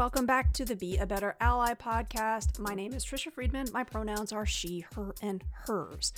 Welcome back to the Be a Better Ally podcast. My name is Trisha Friedman. My pronouns are she, her, and hers.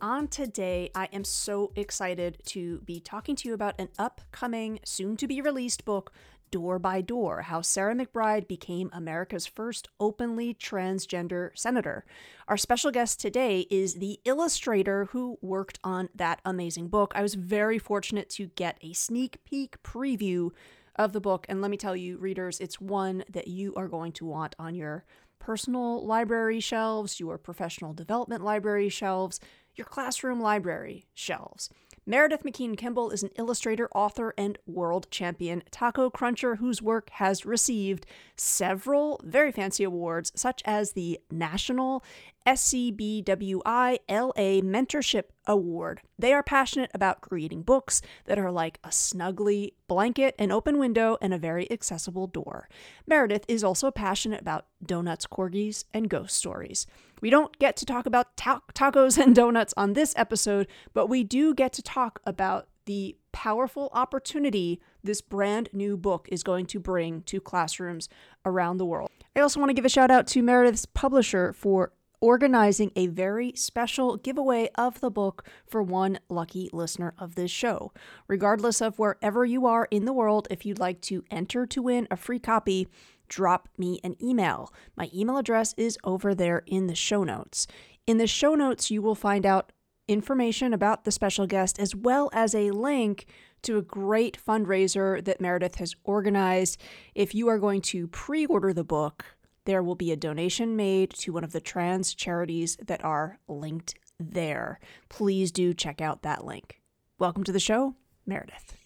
On today, I am so excited to be talking to you about an upcoming, soon to be released book, Door by Door How Sarah McBride Became America's First Openly Transgender Senator. Our special guest today is the illustrator who worked on that amazing book. I was very fortunate to get a sneak peek preview of the book. And let me tell you, readers, it's one that you are going to want on your personal library shelves, your professional development library shelves, your classroom library shelves. Meridth McKean Gimbel is an illustrator, author, and world champion taco cruncher whose work has received several very fancy awards, such as the National SCBWI LA Mentorship Award. They are passionate about creating books that are like a snuggly blanket, an open window, and a very accessible door. Meredith is also passionate about donuts, corgis, and ghost stories. We don't get to talk about ta- tacos and donuts on this episode, but we do get to talk about the powerful opportunity this brand new book is going to bring to classrooms around the world. I also want to give a shout out to Meridth's publisher for organizing a very special giveaway of the book for one lucky listener of this show. Regardless of wherever you are in the world, if you'd like to enter to win a free copy, drop me an email. My email address is over there in the show notes. In the show notes, you will find out information about the special guest as well as a link to a great fundraiser that Meridth has organized. If you are going to pre order the book, there will be a donation made to one of the trans charities that are linked there. Please do check out that link. Welcome to the show, Meredith.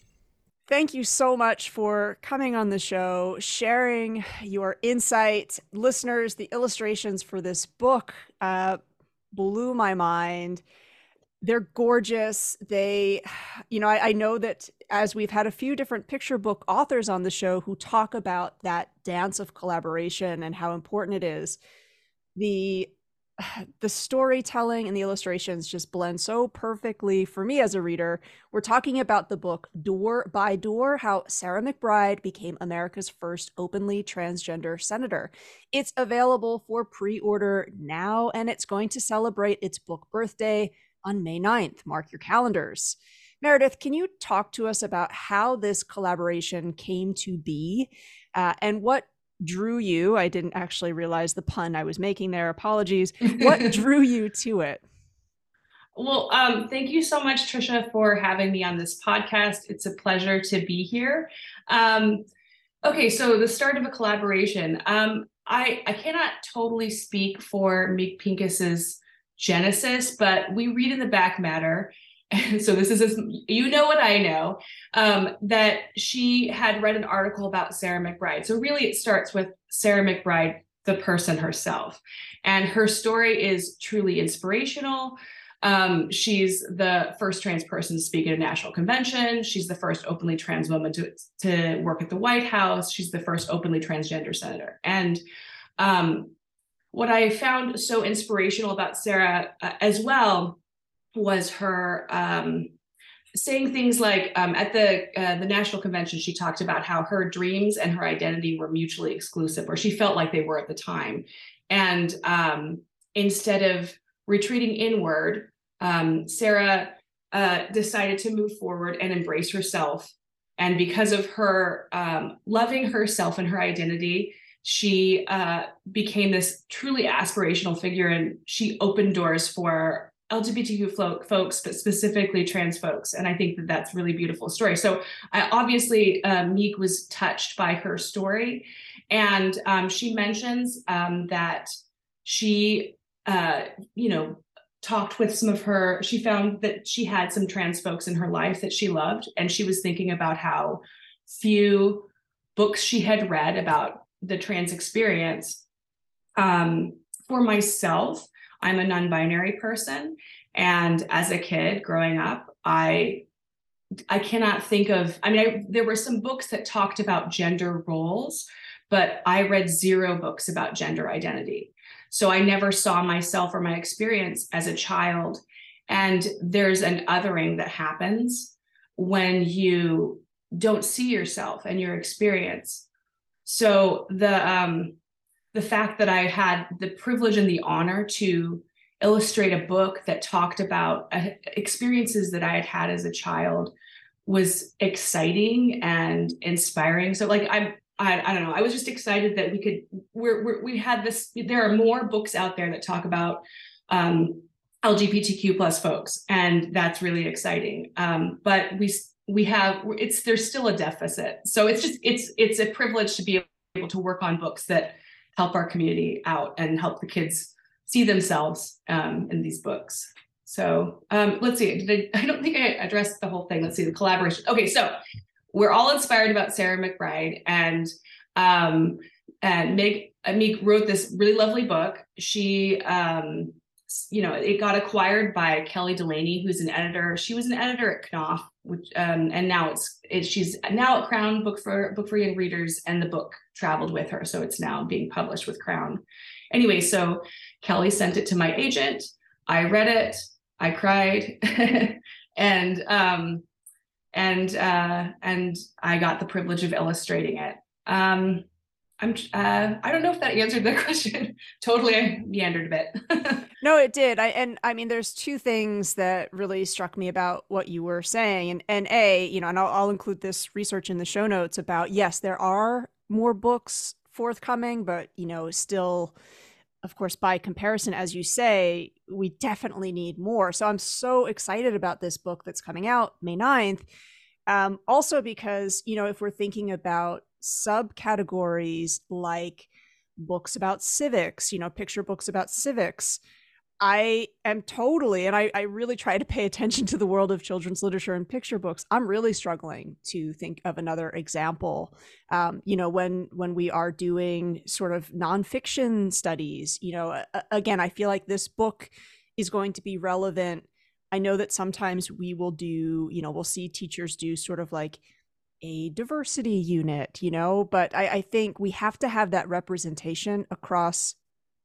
Thank you so much for coming on the show, sharing your insight. Listeners, the illustrations for this book uh, blew my mind. They're gorgeous. They, you know, I, I know that as we've had a few different picture book authors on the show who talk about that dance of collaboration and how important it is, the the storytelling and the illustrations just blend so perfectly for me as a reader. We're talking about the book Door by Door How Sarah McBride Became America's First Openly Transgender Senator. It's available for pre order now, and it's going to celebrate its book birthday on May 9th. Mark your calendars. Meridth, can you talk to us about how this collaboration came to be uh, and what drew you? I didn't actually realize the pun I was making there. Apologies. What drew you to it? Well, um, thank you so much, Trisha, for having me on this podcast. It's a pleasure to be here. Um, okay, so the start of a collaboration. Um, I, I cannot totally speak for Meeg Pincus's genesis, but we read in the back matter so this is you know what I know um, that she had read an article about Sarah McBride. So really, it starts with Sarah McBride, the person herself, and her story is truly inspirational. Um, she's the first trans person to speak at a national convention. She's the first openly trans woman to to work at the White House. She's the first openly transgender senator. And um, what I found so inspirational about Sarah uh, as well was her um, saying things like um, at the uh, the national convention she talked about how her dreams and her identity were mutually exclusive or she felt like they were at the time. And um, instead of retreating inward um, sarah uh, decided to move forward and embrace herself. And because of her um, loving herself and her identity she uh, became this truly aspirational figure and she opened doors for LGBTQ folks, but specifically trans folks. And I think that that's really beautiful story. So I, obviously, uh, Meeg was touched by her story. And um, she mentions um, that she, uh, you know, talked with some of her, she found that she had some trans folks in her life that she loved. And she was thinking about how few books she had read about the trans experience. Um, for myself, I'm a non binary person. And as a kid growing up, I I cannot think of, I mean, I, there were some books that talked about gender roles, but I read zero books about gender identity. So I never saw myself or my experience as a child. And there's an othering that happens when you don't see yourself and your experience So the um, the fact that I had the privilege and the honor to illustrate a book that talked about uh, experiences that I had had as a child was exciting and inspiring. So like I'm I, I don't know. I was just excited that we could we're, we're we had this. There are more books out there that talk about um, LGBTQ plus folks, and that's really exciting. Um, but we we have it's there's still a deficit. So it's just it's it's a privilege to be able to work on books that help our community out and help the kids see themselves um, in these books. So um, let's see. I, I, don't think I addressed the whole thing. Let's see the collaboration. Okay, so we're all inspired about Sarah McBride, and um, and Meg Meg wrote this really lovely book. She um, you know, it got acquired by Kelly Delaney, who's an editor. She was an editor at Knopf, which um, and now it's it, she's now at Crown Book for Book for Young Readers, and the book traveled with her, so it's now being published with Crown. Anyway, so Kelly sent it to my agent. I read it. I cried, and um, and uh, and I got the privilege of illustrating it. Um, I'm uh, I don't know if that answered the question. totally I meandered a bit. no, it did. I and I mean there's two things that really struck me about what you were saying. And and A, you know, and I'll, I'll include this research in the show notes about yes, there are more books forthcoming, but you know, still of course by comparison as you say, we definitely need more. So I'm so excited about this book that's coming out May 9th. Um, also because, you know, if we're thinking about subcategories like books about civics, you know, picture books about civics. I am totally, and I, I really try to pay attention to the world of children's literature and picture books. I'm really struggling to think of another example. Um, you know, when when we are doing sort of nonfiction studies, you know, again, I feel like this book is going to be relevant. I know that sometimes we will do, you know, we'll see teachers do sort of like a diversity unit, you know, but I, I think we have to have that representation across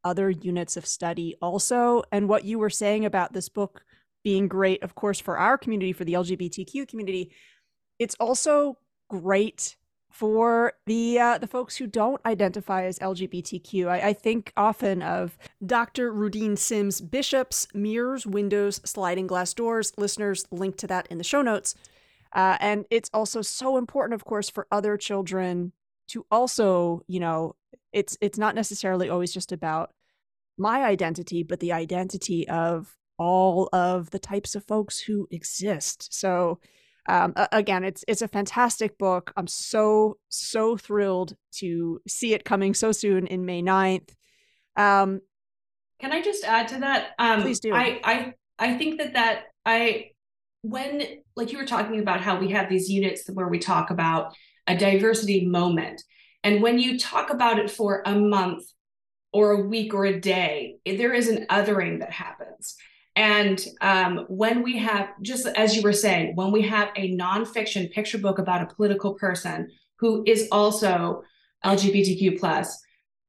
other units of study also. And what you were saying about this book being great, of course, for our community, for the LGBTQ community, it's also great for the uh, the folks who don't identify as LGBTQ. I, I, think often of Dr. Rudine Sims Bishop's Mirrors, Windows, Sliding Glass Doors. Listeners, link to that in the show notes. Uh, and it's also so important, of course, for other children to also, you know, it's it's not necessarily always just about my identity, but the identity of all of the types of folks who exist. So um, again, it's it's a fantastic book. I'm so so thrilled to see it coming so soon in May 9th. Um, Can I just add to that? Um, please do. I I I think that that I when like you were talking about how we have these units where we talk about a diversity moment and when you talk about it for a month or a week or a day there is an othering that happens. And um, when we have just as you were saying when we have a nonfiction picture book about a political person who is also lgbtq plus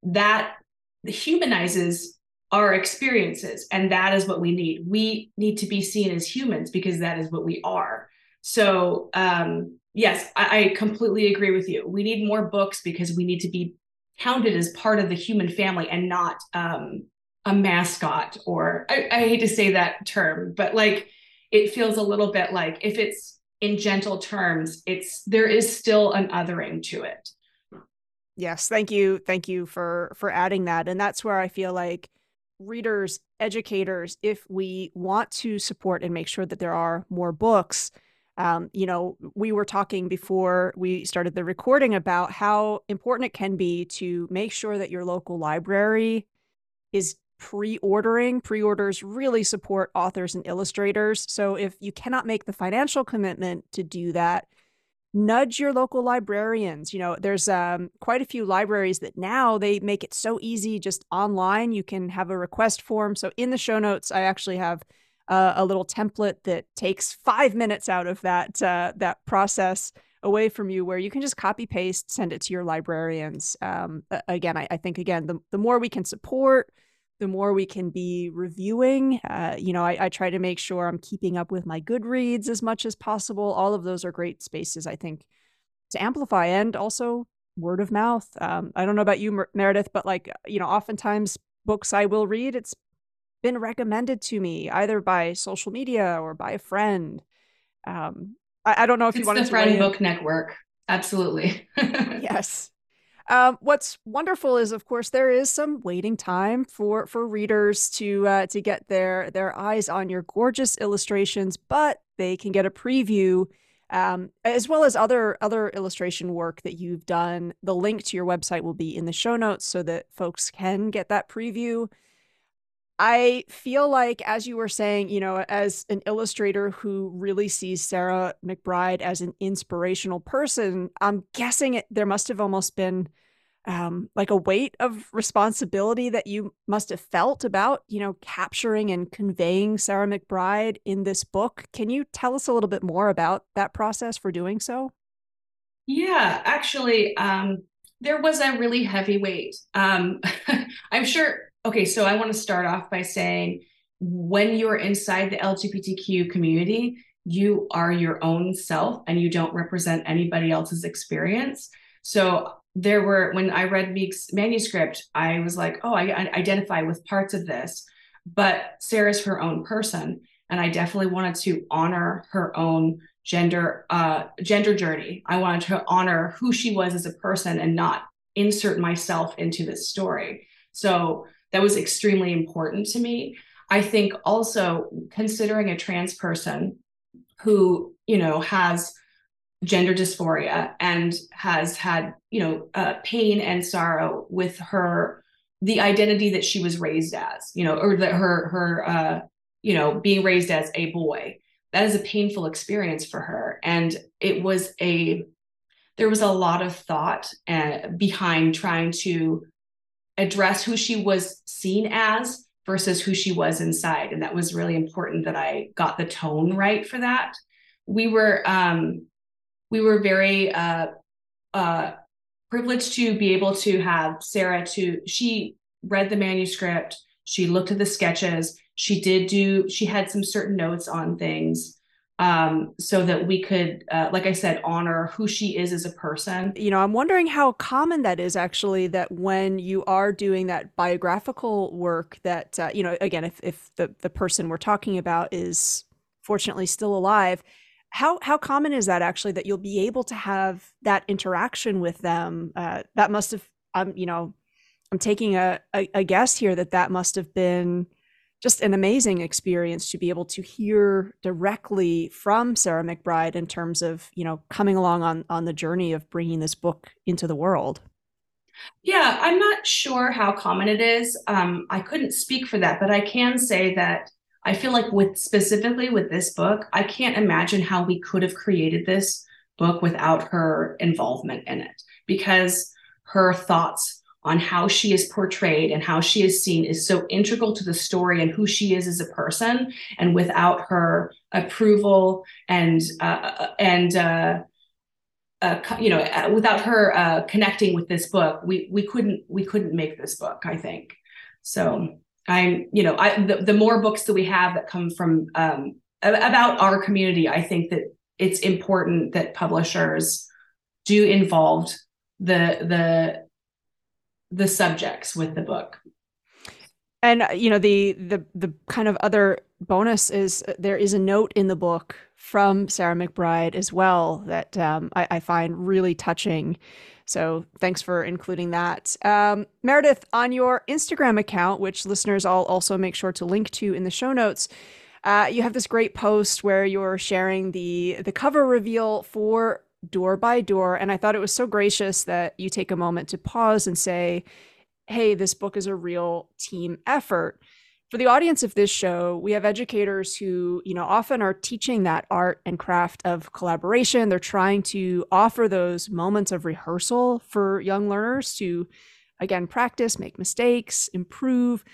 that humanizes our experiences. And that is what we need. We need to be seen as humans because that is what we are. So um yes I, I, completely agree with you. We need more books because we need to be counted as part of the human family and not um a mascot or I, I hate to say that term but like it feels a little bit like if it's in gentle terms it's there is still an othering to it. Yes thank you thank you for for adding that. And that's where i feel like readers, educators, if we want to support and make sure that there are more books, um, you know, we were talking before we started the recording about how important it can be to make sure that your local library is pre-ordering pre-orders really support authors and illustrators so if you cannot make the financial commitment to do that nudge your local librarians. You know, there's um, quite a few libraries that now they make it so easy just online. You can have a request form. So in the show notes, I actually have uh, a little template that takes five minutes out of that uh, that process away from you where you can just copy paste send it to your librarians um, again I, I think again the, the more we can support the more we can be reviewing. Uh, you know, I, I, try to make sure I'm keeping up with my Goodreads as much as possible. All of those are great spaces, I think, to amplify and also word of mouth. Um, I don't know about you, Mer- Meridth, but like, you know, oftentimes books I will read, it's been recommended to me either by social media or by a friend. Um, I, I don't know if it's you want the to friend book network. Absolutely. yes. Um, what's wonderful is, of course, there is some waiting time for for readers to uh, to get their their eyes on your gorgeous illustrations, but they can get a preview um, as well as other other illustration work that you've done. The link to your website will be in the show notes so that folks can get that preview. I feel like, as you were saying, you know, as an illustrator who really sees Sarah McBride as an inspirational person, I'm guessing it, there must have almost been um, like a weight of responsibility that you must have felt about, you know, capturing and conveying Sarah McBride in this book. Can you tell us a little bit more about that process for doing so? Yeah, actually, um, there was a really heavy weight. Um, I'm sure okay, so I want to start off by saying when you're inside the LGBTQ community, you are your own self and you don't represent anybody else's experience. So there were when I read Meeg's manuscript, I was like, oh, I, I identify with parts of this, but Sarah's her own person, and I definitely wanted to honor her own gender uh, gender journey. I wanted to honor who she was as a person and not insert myself into this story. So that was extremely important to me. I think also considering a trans person who, you know, has gender dysphoria and has had, you know, uh, pain and sorrow with her, the identity that she was raised as, you know, or that her, her, uh, you know, being raised as a boy. That is a painful experience for her. And it was a, there was a lot of thought uh, behind trying to address who she was seen as versus who she was inside. And that was really important that I got the tone right for that. We were um, we were very uh, uh, privileged to be able to have Sarah to she read the manuscript, she looked at the sketches, she did do she had some certain notes on things um, so that we could, uh, like I said, honor who she is as a person. You know, I'm wondering how common that is actually that when you are doing that biographical work, that, uh, you know, again, if, if the, the person we're talking about is fortunately still alive, how, how common is that actually that you'll be able to have that interaction with them? Uh, that must have, um, you know, I'm taking a, a, a guess here that that must have been just an amazing experience to be able to hear directly from Sarah McBride in terms of, you know, coming along on on the journey of bringing this book into the world. Yeah, I'm not sure how common it is. Um, I couldn't speak for that, but I can say that I feel like with specifically with this book, I can't imagine how we could have created this book without her involvement in it because her thoughts on how she is portrayed and how she is seen is so integral to the story and who she is as a person. And without her approval and uh, and uh, uh, you know, uh, without her uh, connecting with this book, we we couldn't we couldn't make this book. I think so. I'm you know, I the, the more books that we have that come from um, about our community, I think that it's important that publishers do involve the the the subjects with the book. And you know the the the kind of other bonus is uh, there is a note in the book from sarah mcbride as well that um, I, I, find really touching. So thanks for including that. Um, meridth on your instagram account which listeners i'll also make sure to link to in the show notes uh, you have this great post where you're sharing the the cover reveal for door by door. And I thought it was so gracious that you take a moment to pause and say, hey, this book is a real team effort. For the audience of this show, we have educators who, you know, often are teaching that art and craft of collaboration. They're trying to offer those moments of rehearsal for young learners to, again, practice, make mistakes, improve.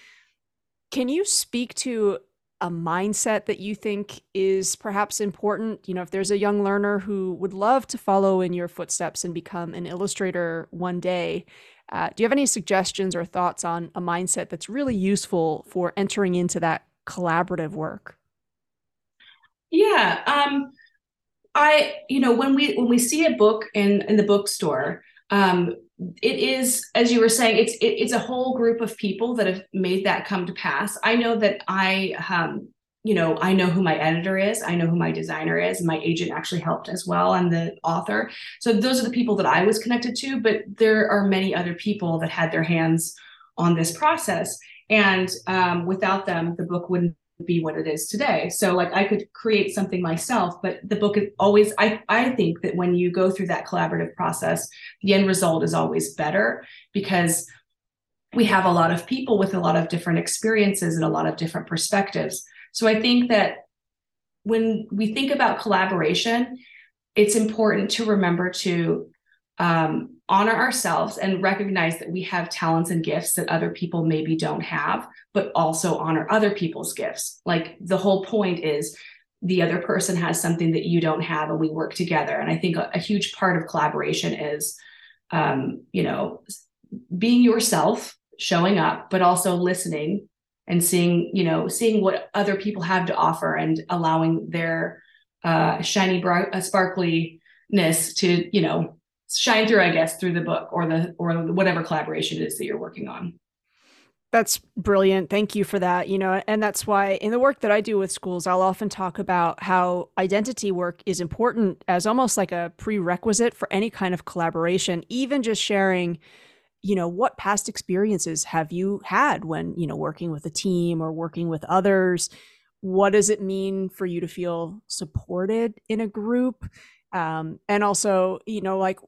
Can you speak to a mindset that you think is perhaps important? You know, if there's a young learner who would love to follow in your footsteps and become an illustrator one day, uh, do you have any suggestions or thoughts on a mindset that's really useful for entering into that collaborative work? Yeah, um, I you know when we when we see a book in in the bookstore, um, it is as you were saying it's it, it's a whole group of people that have made that come to pass. I know that i um you know i know who my editor is. I know who my designer is. My agent actually helped as well. And the author. So those are the people that i was connected to but there are many other people that had their hands on this process. And um, without them the book wouldn't be what it is today. So like I could create something myself, but the book is always I I think that when you go through that collaborative process, the end result is always better because we have a lot of people with a lot of different experiences and a lot of different perspectives. So I think that when we think about collaboration, it's important to remember to um, honor ourselves and recognize that we have talents and gifts that other people maybe don't have, but also honor other people's gifts. Like the whole point is the other person has something that you don't have and we work together. And I think a, a huge part of collaboration is, um, you know, being yourself, showing up, but also listening and seeing, you know, seeing what other people have to offer and allowing their uh, shiny, bright, uh, sparkliness to, you know, shine through, I guess, through the book or the or whatever collaboration it is that you're working on. That's brilliant. Thank you for that. You know, and that's why in the work that I do with schools, I'll often talk about how identity work is important as almost like a prerequisite for any kind of collaboration, even just sharing, you know, what past experiences have you had when, you know, working with a team or working with others? What does it mean for you to feel supported in a group? Um, and also, you know, like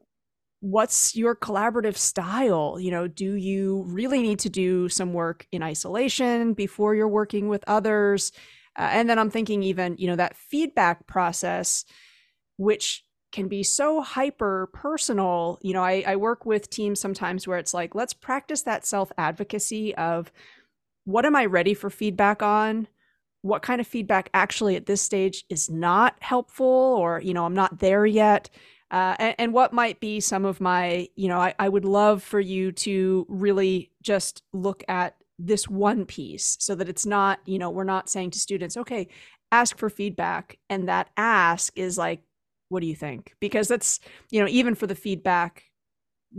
what's your collaborative style? You know do you really need to do some work in isolation before you're working with others? Uh, and then i'm thinking even you know that feedback process which can be so hyper personal. You know I, I work with teams sometimes where it's like let's practice that self advocacy of what am i ready for feedback on? What kind of feedback actually at this stage is not helpful or you know i'm not there yet uh, and, and, what might be some of my, you know, I, I would love for you to really just look at this one piece so that it's not, you know, we're not saying to students, okay, ask for feedback. And that ask is like, what do you think? Because that's, you know, even for the feedback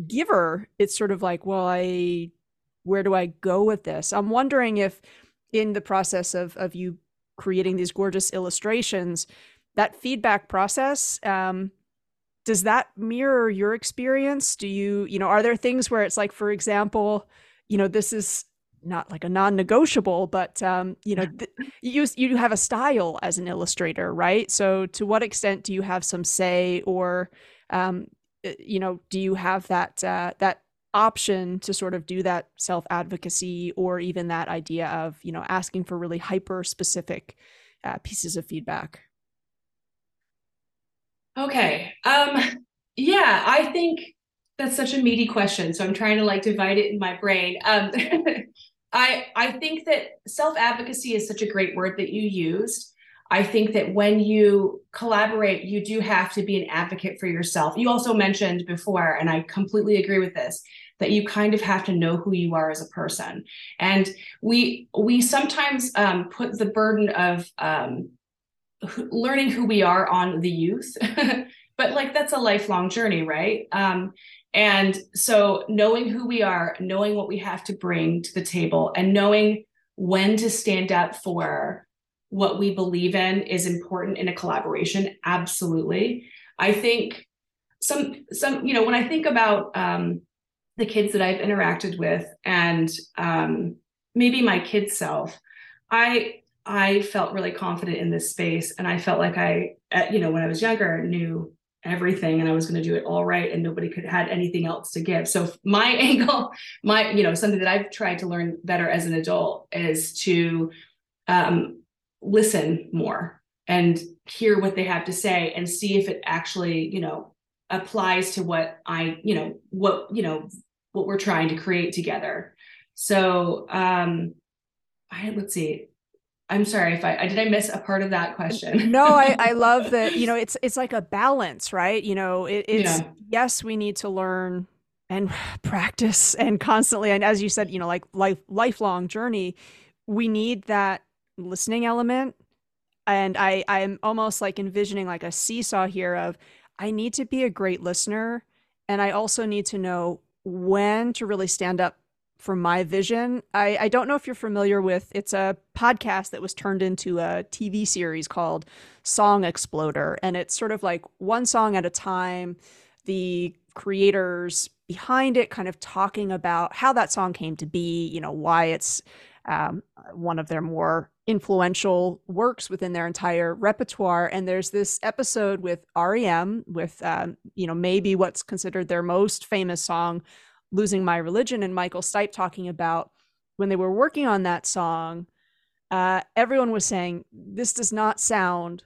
giver, it's sort of like, well, I, where do I go with this? I'm wondering if in the process of, of you creating these gorgeous illustrations, that feedback process, um, does that mirror your experience? Do you you know are there things where it's like for example you know this is not like a non-negotiable but um you know th- you you have a style as an illustrator right? So to what extent do you have some say or um eh, you know do you have that uh that option to sort of do that self advocacy or even that idea of you know asking for really hyper specific uh, pieces of feedback Okay. Um, yeah, I think that's such a meaty question. So I'm trying to like divide it in my brain. Um, I I think that self advocacy is such a great word that you used. I think that when you collaborate, you do have to be an advocate for yourself. You also mentioned before, and I completely agree with this, that you kind of have to know who you are as a person. And we we sometimes um, put the burden of um, learning who we are on the youth. But like that's a lifelong journey right? Um, and so knowing who we are knowing what we have to bring to the table and knowing when to stand up for what we believe in is important in a collaboration absolutely. I think some some you know when i think about um, the kids that i've interacted with and um, maybe my kid self i I felt really confident in this space. And I felt like I, you know, when I was younger, knew everything and I was going to do it all right and nobody could had anything else to give. So my angle, my, you know, something that I've tried to learn better as an adult is to um, listen more and hear what they have to say and see if it actually, you know, applies to what I, you know, what, you know, what we're trying to create together. So um I let's see, I'm sorry if I, I, did I miss a part of that question. no, I, I love that. You know, it's it's like a balance, right? You know, it, it's yeah. yes, we need to learn and practice and constantly, and as you said, you know, like life lifelong journey. We need that listening element, and I I'm almost like envisioning like a seesaw here of I need to be a great listener, and I also need to know when to really stand up for my vision. I, I don't know if you're familiar with it's a podcast that was turned into a TV series called Song Exploder. And it's sort of like one song at a time. The creators behind it kind of talking about how that song came to be, you know, why it's um, one of their more influential works within their entire repertoire. And there's this episode with REM, with um, you know maybe what's considered their most famous song, "Losing My Religion," and Michael Stipe talking about when they were working on that song. Uh, everyone was saying this does not sound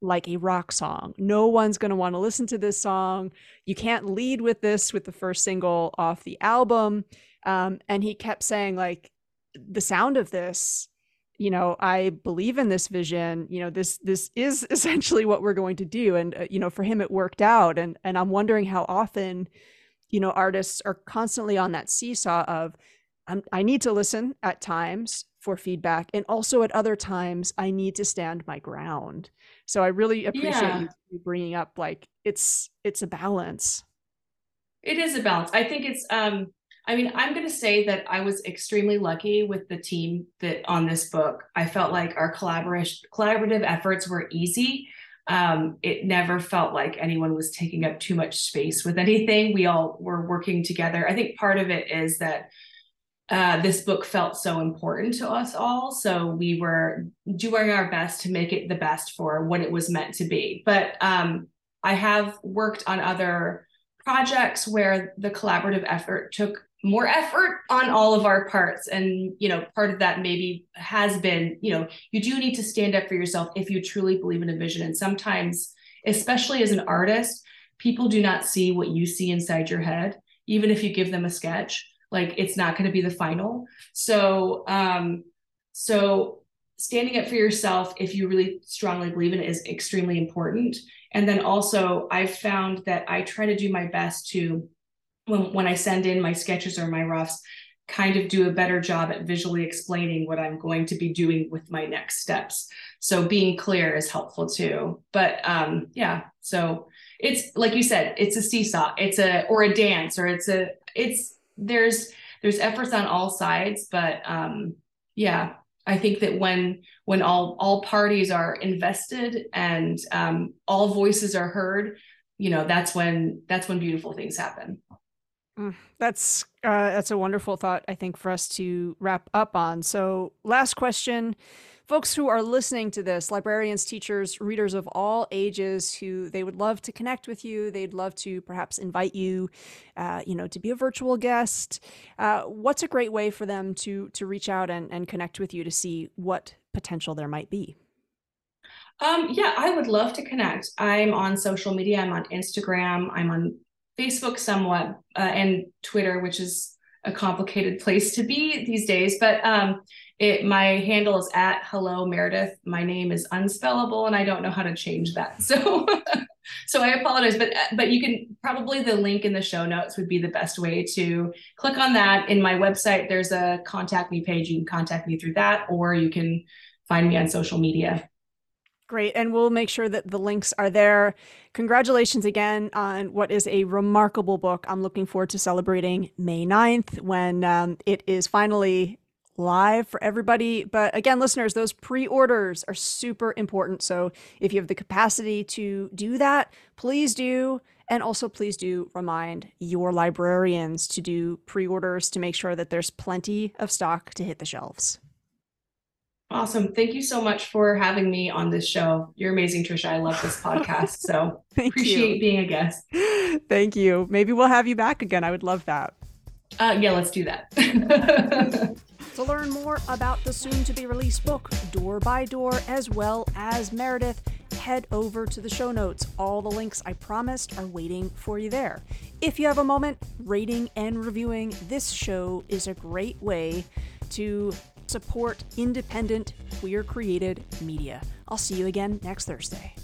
like a rock song. No one's going to want to listen to this song. You can't lead with this with the first single off the album. Um, and he kept saying like the sound of this you know i believe in this vision you know this this is essentially what we're going to do and uh, you know for him it worked out and and i'm wondering how often you know artists are constantly on that seesaw of I'm, i need to listen at times for feedback and also at other times i need to stand my ground so i really appreciate yeah. you bringing up like it's it's a balance it is a balance i think it's um I mean, I'm going to say that I was extremely lucky with the team that on this book. I felt like our collaboration collaborative efforts were easy. Um, it never felt like anyone was taking up too much space with anything. We all were working together. I think part of it is that uh, this book felt so important to us all. So we were doing our best to make it the best for what it was meant to be. But um, I have worked on other projects where the collaborative effort took more effort on all of our parts. And you know part of that maybe has been you know you do need to stand up for yourself if you truly believe in a vision. And sometimes especially as an artist people do not see what you see inside your head even if you give them a sketch like it's not going to be the final. So um so standing up for yourself if you really strongly believe in it is extremely important. And then also i've found that i try to do my best to when, when I send in my sketches or my roughs, kind of do a better job at visually explaining what I'm going to be doing with my next steps. So being clear is helpful too. But um, yeah, so it's like you said, it's a seesaw, it's a or a dance, or it's a it's there's there's efforts on all sides, but um, yeah, I think that when when all all parties are invested and um, all voices are heard, you know, that's when that's when beautiful things happen. Mm, that's uh, that's a wonderful thought, I think, for us to wrap up on. So, last question. Folks who are listening to this, librarians, teachers, readers of all ages, who they would love to connect with you, they'd love to perhaps invite you, uh, you know, to be a virtual guest. Uh, what's a great way for them to to reach out and, and connect with you to see what potential there might be? Um, yeah, I would love to connect. I'm on social media. I'm on Instagram. I'm on Facebook somewhat uh, and Twitter, which is a complicated place to be these days. But um, it my handle is at hello Meridth. My name is unspellable, and I don't know how to change that. So. so I apologize, but but you can probably the link in the show notes would be the best way to click on that. In my website, there's a contact me page. You can contact me through that, or you can find me on social media. Great. And we'll make sure that the links are there. Congratulations again on what is a remarkable book. I'm looking forward to celebrating May 9th when um, it is finally live for everybody. But again, listeners, those pre orders are super important. So if you have the capacity to do that, please do. And also, please do remind your librarians to do pre orders to make sure that there's plenty of stock to hit the shelves. Awesome. Thank you so much for having me on this show. You're amazing, Trisha. I love this podcast. So appreciate you. being a guest. Thank you. Maybe we'll have you back again. I would love that. Uh, yeah, let's do that. to learn more about the soon to be released book, Door by Door, as well as Meridth, head over to the show notes. All the links I promised are waiting for you there. If you have a moment, rating and reviewing this show is a great way to support independent, queer created media. I'll see you again next Thursday.